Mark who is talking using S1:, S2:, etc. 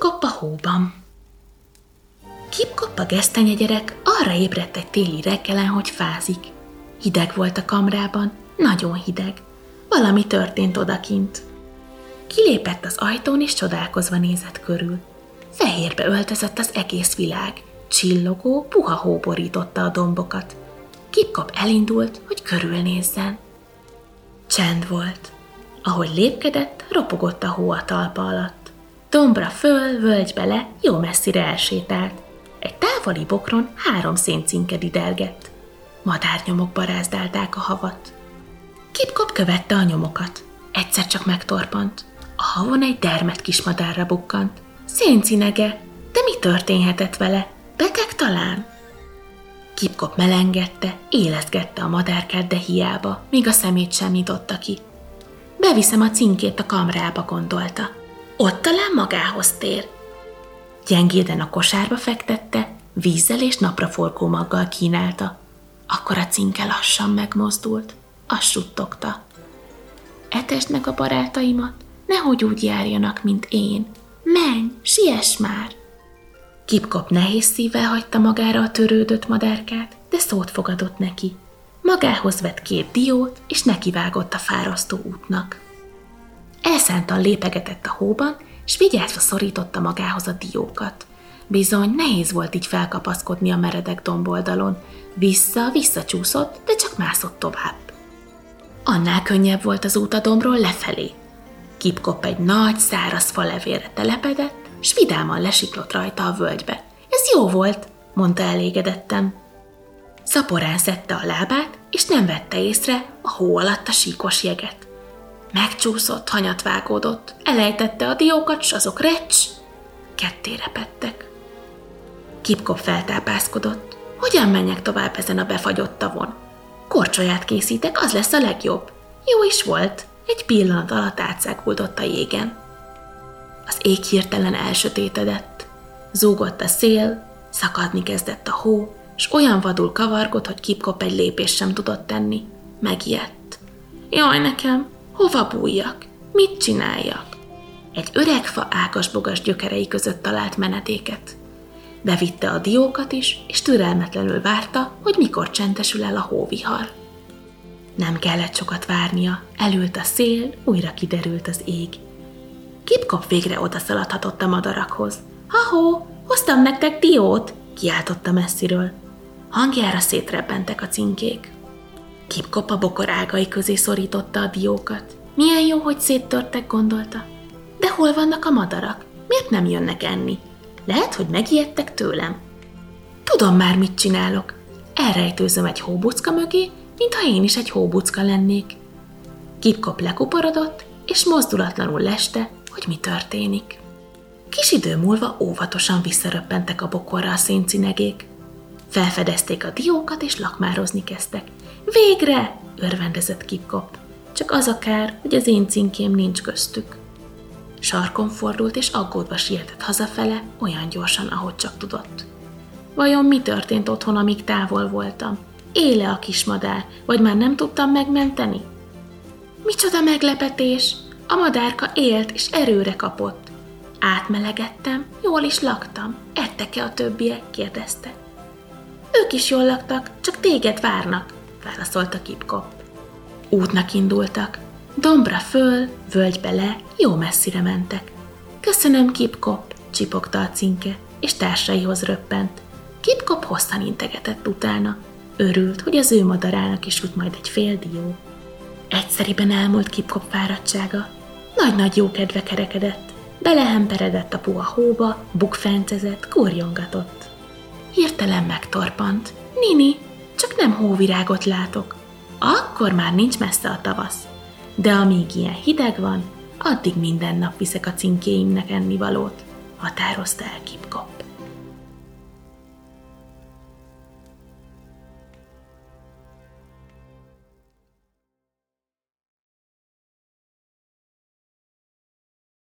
S1: Kip-kop a hóban. Kip-kop a gesztenye arra ébredt egy téli reggelen, hogy fázik. Hideg volt a kamrában, nagyon hideg. Valami történt odakint. Kilépett az ajtón, és csodálkozva nézett körül. Fehérbe öltözött az egész világ. Csillogó, puha hó borította a dombokat. Kipkap elindult, hogy körülnézzen. Csend volt. Ahogy lépkedett, ropogott a hó a talpa alatt. Dombra föl, völgybe le, jó messzire elsétált. Egy távoli bokron három széncinke didelgett. Madárnyomok barázdálták a havat. Kipkop követte a nyomokat. Egyszer csak megtorpant. A havon egy dermet kismadárra bukkant. Széncinege, de mi történhetett vele? Beteg talán? Kipkop melengette, élezgette a madárkát, de hiába, míg a szemét sem nyitotta ki. Beviszem a cinkét a kamrába, gondolta. Ott talán magához tér. Gyengéden a kosárba fektette, vízzel és napraforgó maggal kínálta. Akkor a cinke lassan megmozdult, azt suttogta. Etesd meg a barátaimat, nehogy úgy járjanak, mint én. Menj, siess már! Kipkop nehéz szívvel hagyta magára a törődött madárkát, de szót fogadott neki. Magához vett két diót, és nekivágott a fárasztó útnak. Elszántan lépegetett a hóban, s vigyázva szorította magához a diókat. Bizony, nehéz volt így felkapaszkodni a meredek domboldalon. Vissza, visszacsúszott, de csak mászott tovább. Annál könnyebb volt az út a dombról lefelé. Kipkop egy nagy, száraz falevére telepedett, s vidáman lesiklott rajta a völgybe. Ez jó volt, mondta elégedetten. Szaporán szedte a lábát, és nem vette észre a hó alatt a síkos jeget. Megcsúszott, hanyat vágódott, elejtette a diókat, s azok recs, ketté repettek. Kipkop feltápászkodott. Hogyan menjek tovább ezen a befagyott tavon? Korcsolyát készítek, az lesz a legjobb. Jó is volt. Egy pillanat alatt átszáguldott a jégen. Az ég hirtelen elsötétedett. Zúgott a szél, szakadni kezdett a hó, és olyan vadul kavargott, hogy Kipkop egy lépést sem tudott tenni. Megijedt. Jaj nekem, hova bújjak? Mit csináljak? Egy öreg fa ágasbogas gyökerei között talált menetéket. Bevitte a diókat is, és türelmetlenül várta, hogy mikor csendesül el a hóvihar. Nem kellett sokat várnia, elült a szél, újra kiderült az ég. Kipkop végre odaszaladhatott a madarakhoz. Ha-hó, hoztam nektek diót, kiáltotta messziről. Hangjára szétrebbentek a cinkék. Kipkop a bokor ágai közé szorította a diókat. Milyen jó, hogy széttörtek, gondolta. De hol vannak a madarak? Miért nem jönnek enni? Lehet, hogy megijedtek tőlem. Tudom már, mit csinálok. Elrejtőzöm egy hóbucka mögé, mintha én is egy hóbucka lennék. Kipkop lekuporodott, és mozdulatlanul leste, hogy mi történik. Kis idő múlva óvatosan visszaröppentek a bokorra a széncinegék. Felfedezték a diókat, és lakmározni kezdtek. Végre! örvendezett Kipkop. Csak az a kár, hogy az én cinkém nincs köztük. Sarkon fordult, és aggódva sietett hazafele, olyan gyorsan, ahogy csak tudott. Vajon mi történt otthon, amíg távol voltam? Éle a kismadár, vagy már nem tudtam megmenteni? Micsoda meglepetés! A madárka élt és erőre kapott. Átmelegettem, jól is laktam. Ettek-e a többiek? kérdezte. Ők is jól laktak, csak téged várnak, válaszolta Kipkop. Útnak indultak. Dombra föl, völgybe le, jó messzire mentek. Köszönöm, Kipkop, csipogta a cinke, és társaihoz röppent. Kipkop hosszan integetett utána. Örült, hogy az ő madarának is jut majd egy fél dió. Egyszeriben elmúlt Kipkop fáradtsága. Nagy-nagy jó kedve kerekedett. Belehemperedett a puha hóba, bukfencezett, kurjongatott. Hirtelen megtorpant. Nini, csak nem hóvirágot látok. Akkor már nincs messze a tavasz. De amíg ilyen hideg van, addig minden nap viszek a cinkéimnek ennivalót, határozta el Kipkop.